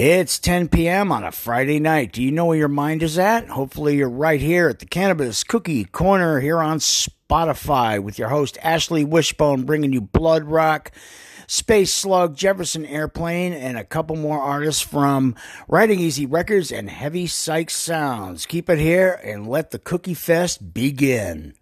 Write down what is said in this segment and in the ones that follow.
It's 10 p.m. on a Friday night. Do you know where your mind is at? Hopefully, you're right here at the Cannabis Cookie Corner here on Spotify with your host, Ashley Wishbone, bringing you Bloodrock, Space Slug, Jefferson Airplane, and a couple more artists from Riding Easy Records and Heavy Psych Sounds. Keep it here and let the Cookie Fest begin.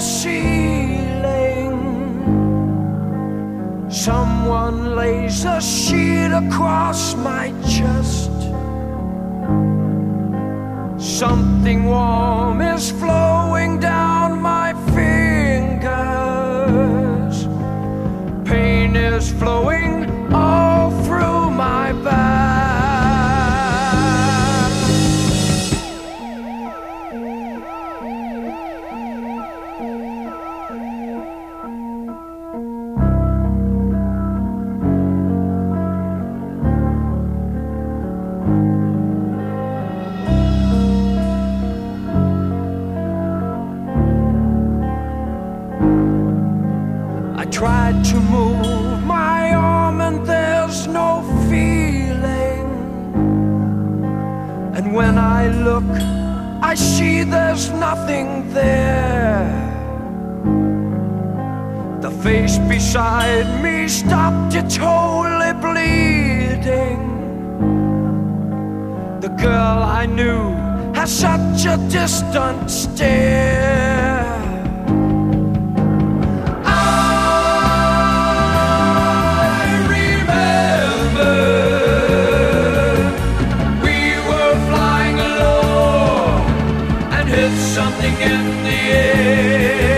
the ceiling. Someone lays a sheet across my chest. Something warm. there. The face beside me stopped its holy bleeding. The girl I knew has such a distant stare. day.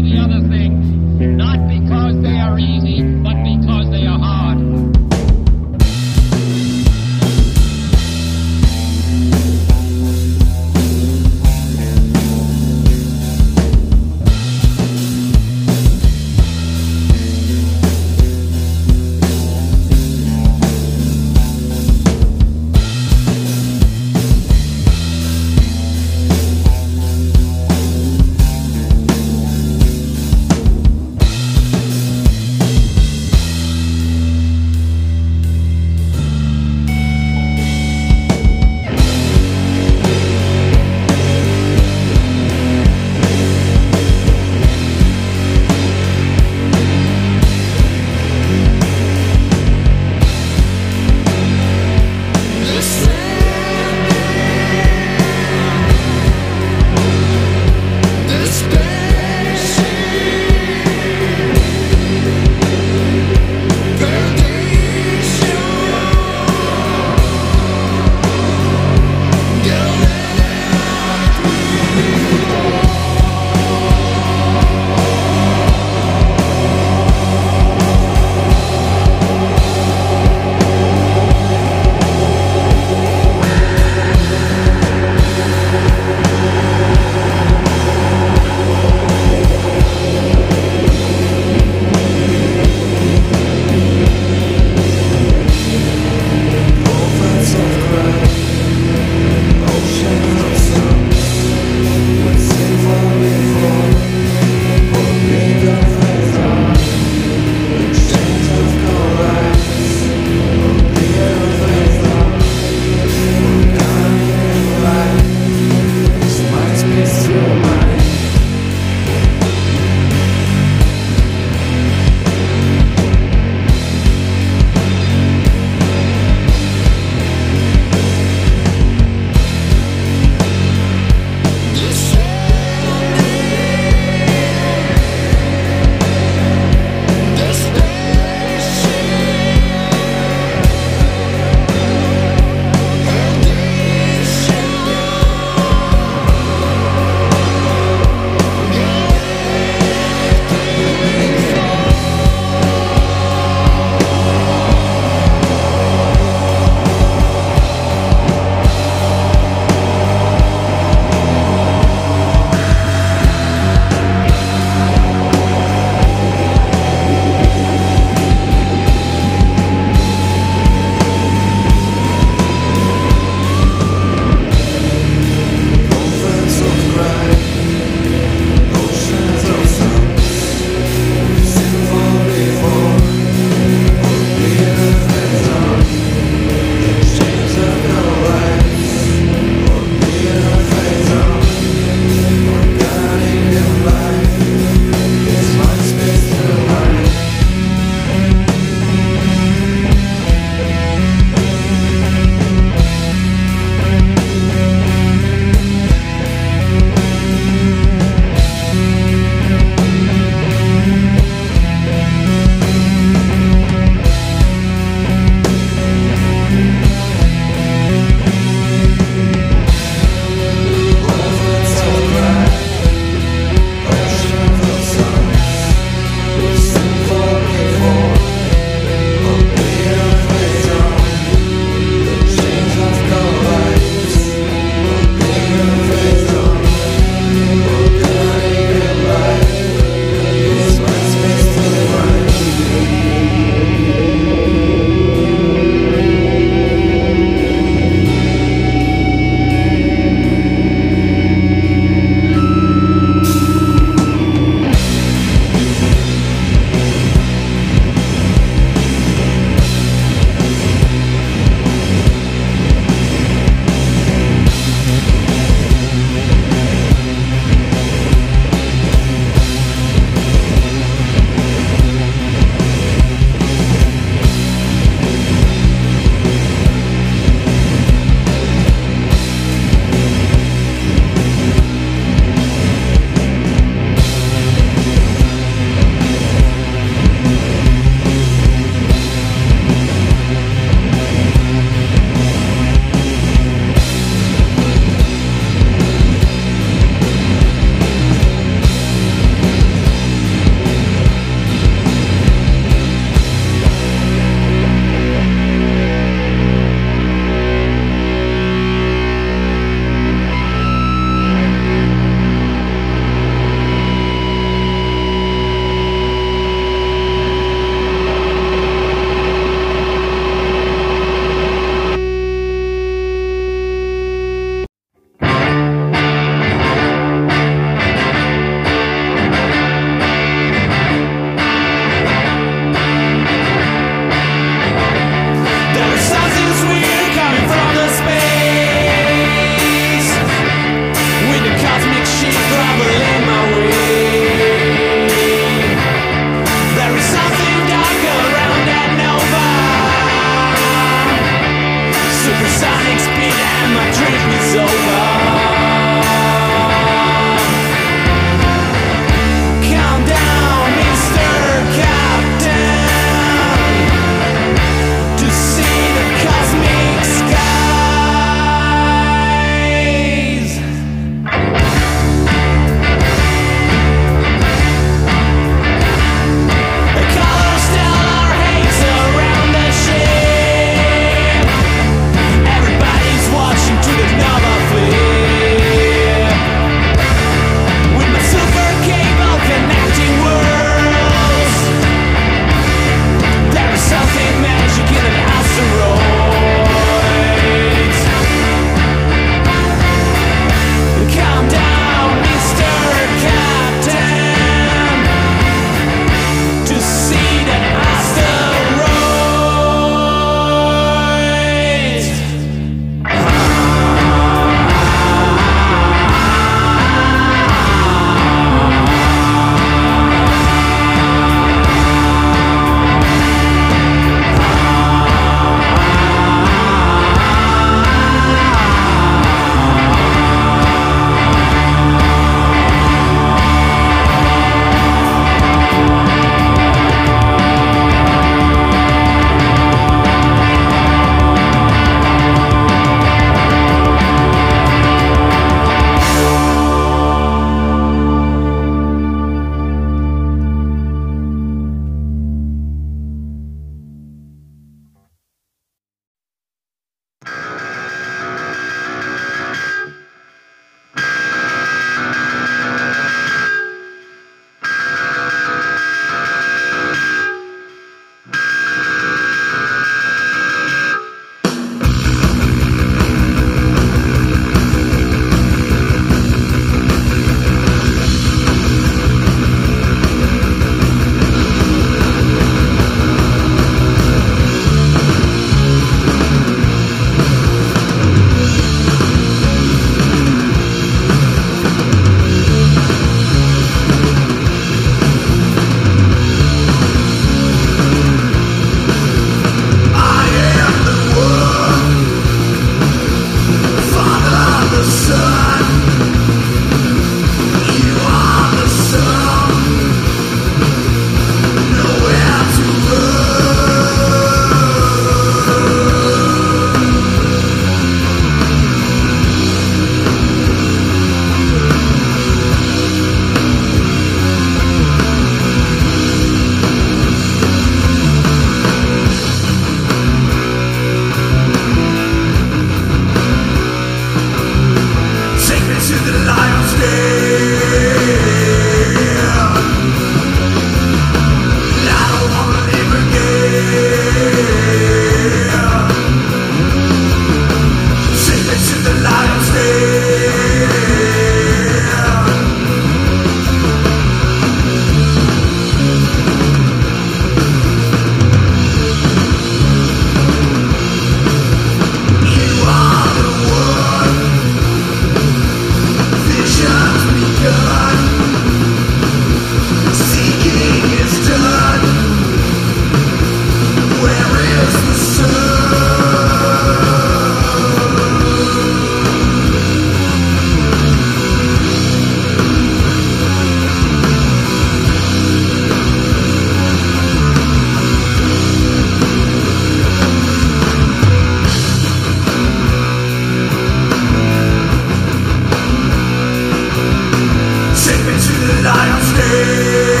To the lion's den.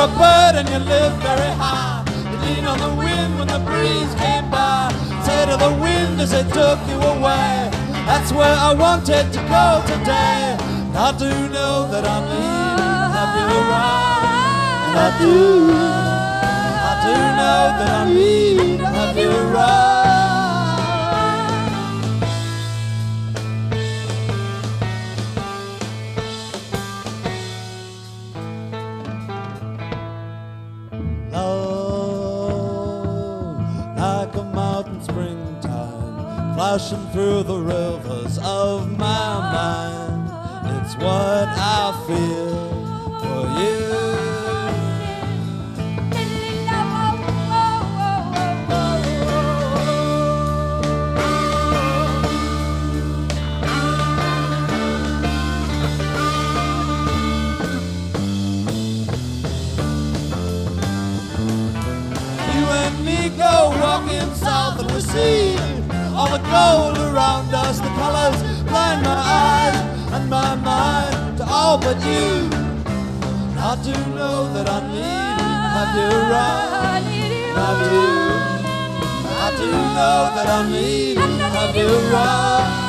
A bird and you lived very high, you lean on the wind when the breeze came by. Say to the wind as it took you away, that's where I wanted to go today. And I do know that I'm leaving, have you right? And I do, I do know that I'm leaving, have you right? Flashing through the rivers of my mind. It's what but you. I do know that I need have you right. I do. I do know that I need have you right.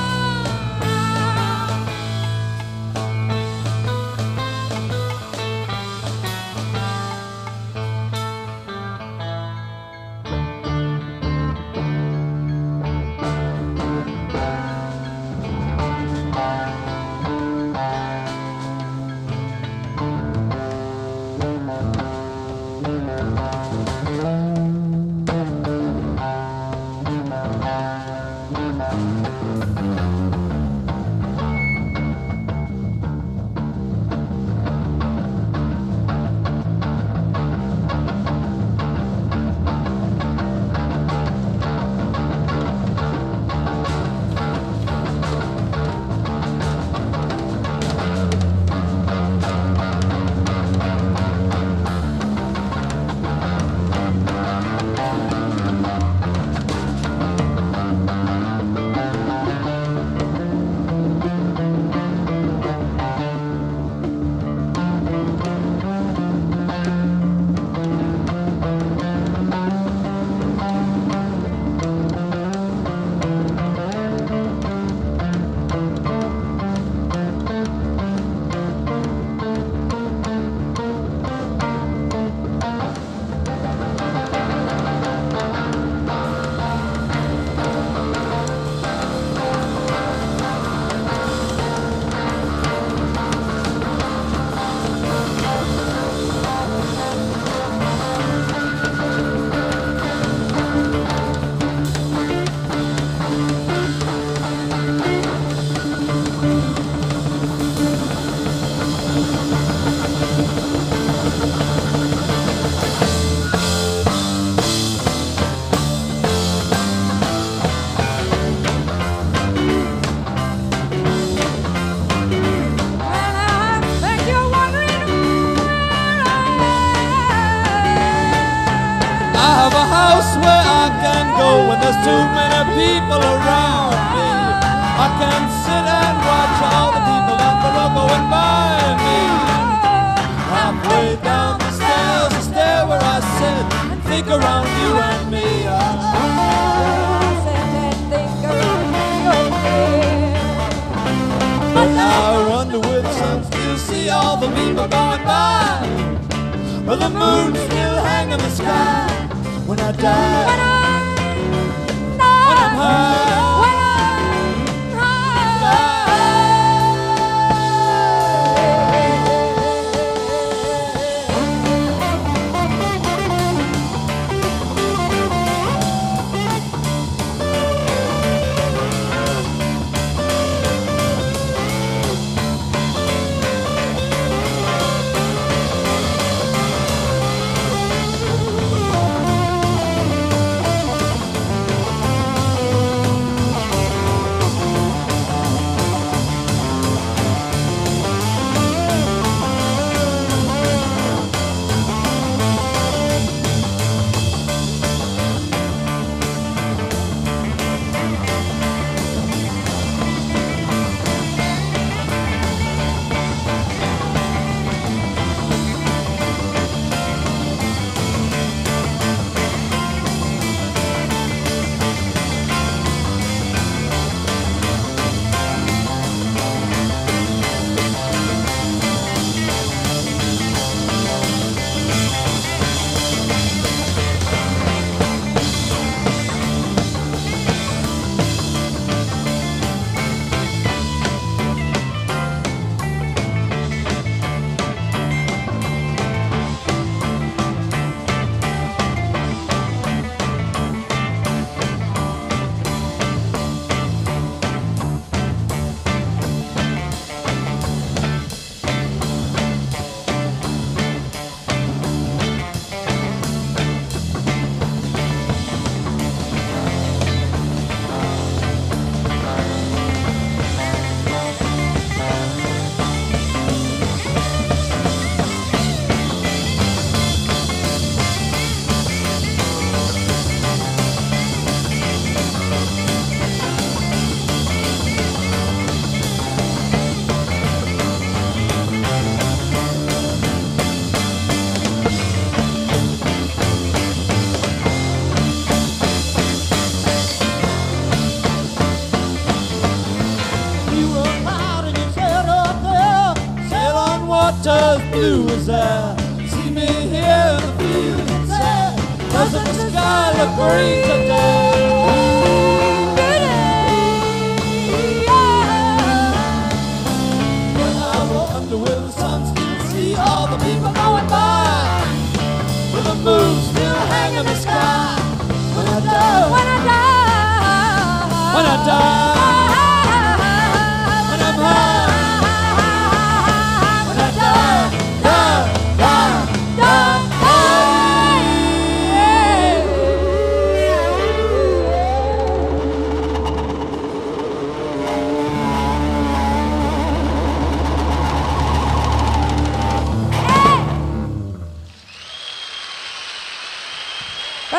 All the people going by. But the moon still hang in the sky when I die. When I'm high. Waters blue as air. See me here the fields and say, doesn't the sky look green today? When I wonder will the sun still see all the people going by? Will the moon still hang in the sky? When I die, when I die, when I die.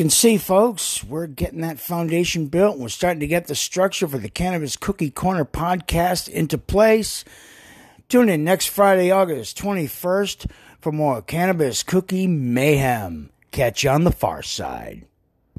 Can see, folks, we're getting that foundation built. We're starting to get the structure for the Cannabis Cookie Corner podcast into place. Tune in next Friday, August 21st for more Cannabis Cookie Mayhem. Catch you on the far side.